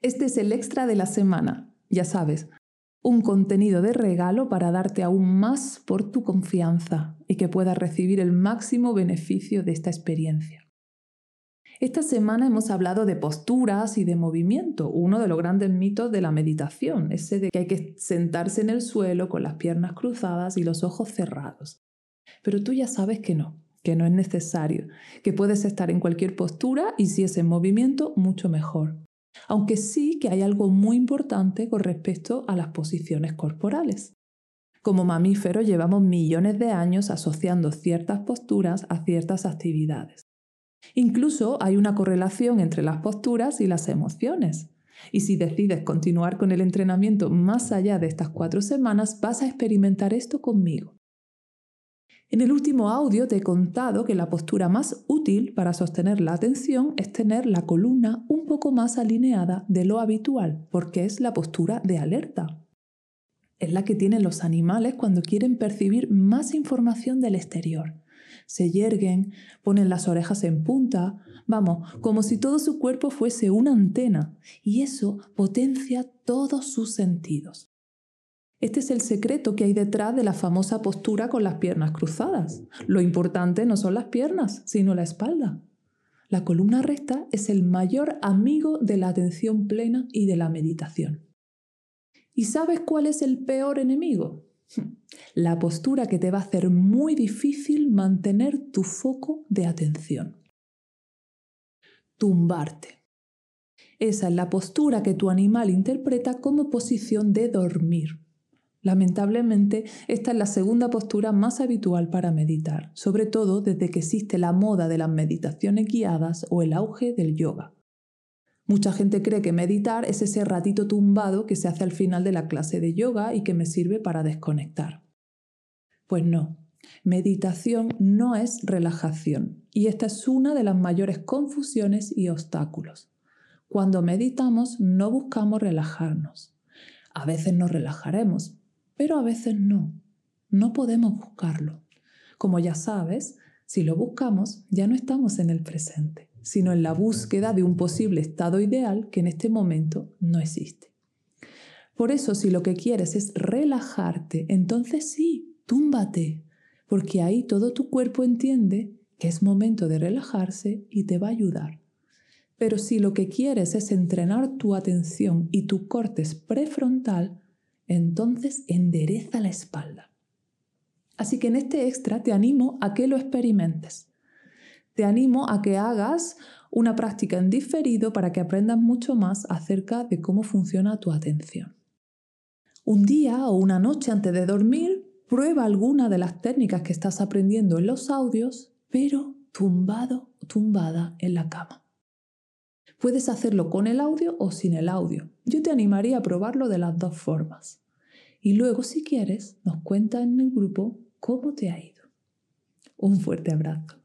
Este es el extra de la semana, ya sabes, un contenido de regalo para darte aún más por tu confianza y que puedas recibir el máximo beneficio de esta experiencia. Esta semana hemos hablado de posturas y de movimiento, uno de los grandes mitos de la meditación, ese de que hay que sentarse en el suelo con las piernas cruzadas y los ojos cerrados. Pero tú ya sabes que no, que no es necesario, que puedes estar en cualquier postura y si es en movimiento, mucho mejor. Aunque sí que hay algo muy importante con respecto a las posiciones corporales. Como mamíferos llevamos millones de años asociando ciertas posturas a ciertas actividades. Incluso hay una correlación entre las posturas y las emociones. Y si decides continuar con el entrenamiento más allá de estas cuatro semanas, vas a experimentar esto conmigo. En el último audio te he contado que la postura más útil para sostener la atención es tener la columna un poco más alineada de lo habitual, porque es la postura de alerta. Es la que tienen los animales cuando quieren percibir más información del exterior se yerguen, ponen las orejas en punta, vamos, como si todo su cuerpo fuese una antena, y eso potencia todos sus sentidos. Este es el secreto que hay detrás de la famosa postura con las piernas cruzadas. Lo importante no son las piernas, sino la espalda. La columna recta es el mayor amigo de la atención plena y de la meditación. ¿Y sabes cuál es el peor enemigo? La postura que te va a hacer muy difícil mantener tu foco de atención. Tumbarte. Esa es la postura que tu animal interpreta como posición de dormir. Lamentablemente, esta es la segunda postura más habitual para meditar, sobre todo desde que existe la moda de las meditaciones guiadas o el auge del yoga. Mucha gente cree que meditar es ese ratito tumbado que se hace al final de la clase de yoga y que me sirve para desconectar. Pues no, meditación no es relajación y esta es una de las mayores confusiones y obstáculos. Cuando meditamos no buscamos relajarnos. A veces nos relajaremos, pero a veces no. No podemos buscarlo. Como ya sabes, si lo buscamos ya no estamos en el presente sino en la búsqueda de un posible estado ideal que en este momento no existe. Por eso, si lo que quieres es relajarte, entonces sí, túmbate, porque ahí todo tu cuerpo entiende que es momento de relajarse y te va a ayudar. Pero si lo que quieres es entrenar tu atención y tu cortes prefrontal, entonces endereza la espalda. Así que en este extra te animo a que lo experimentes te animo a que hagas una práctica en diferido para que aprendas mucho más acerca de cómo funciona tu atención. Un día o una noche antes de dormir, prueba alguna de las técnicas que estás aprendiendo en los audios, pero tumbado tumbada en la cama. Puedes hacerlo con el audio o sin el audio. Yo te animaría a probarlo de las dos formas. Y luego, si quieres, nos cuenta en el grupo cómo te ha ido. Un fuerte abrazo.